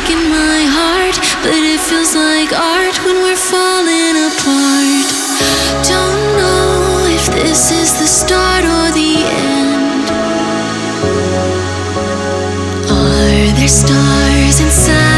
breaking my heart, but it feels like art when we're falling apart. Don't know if this is the start or the end. Are there stars inside?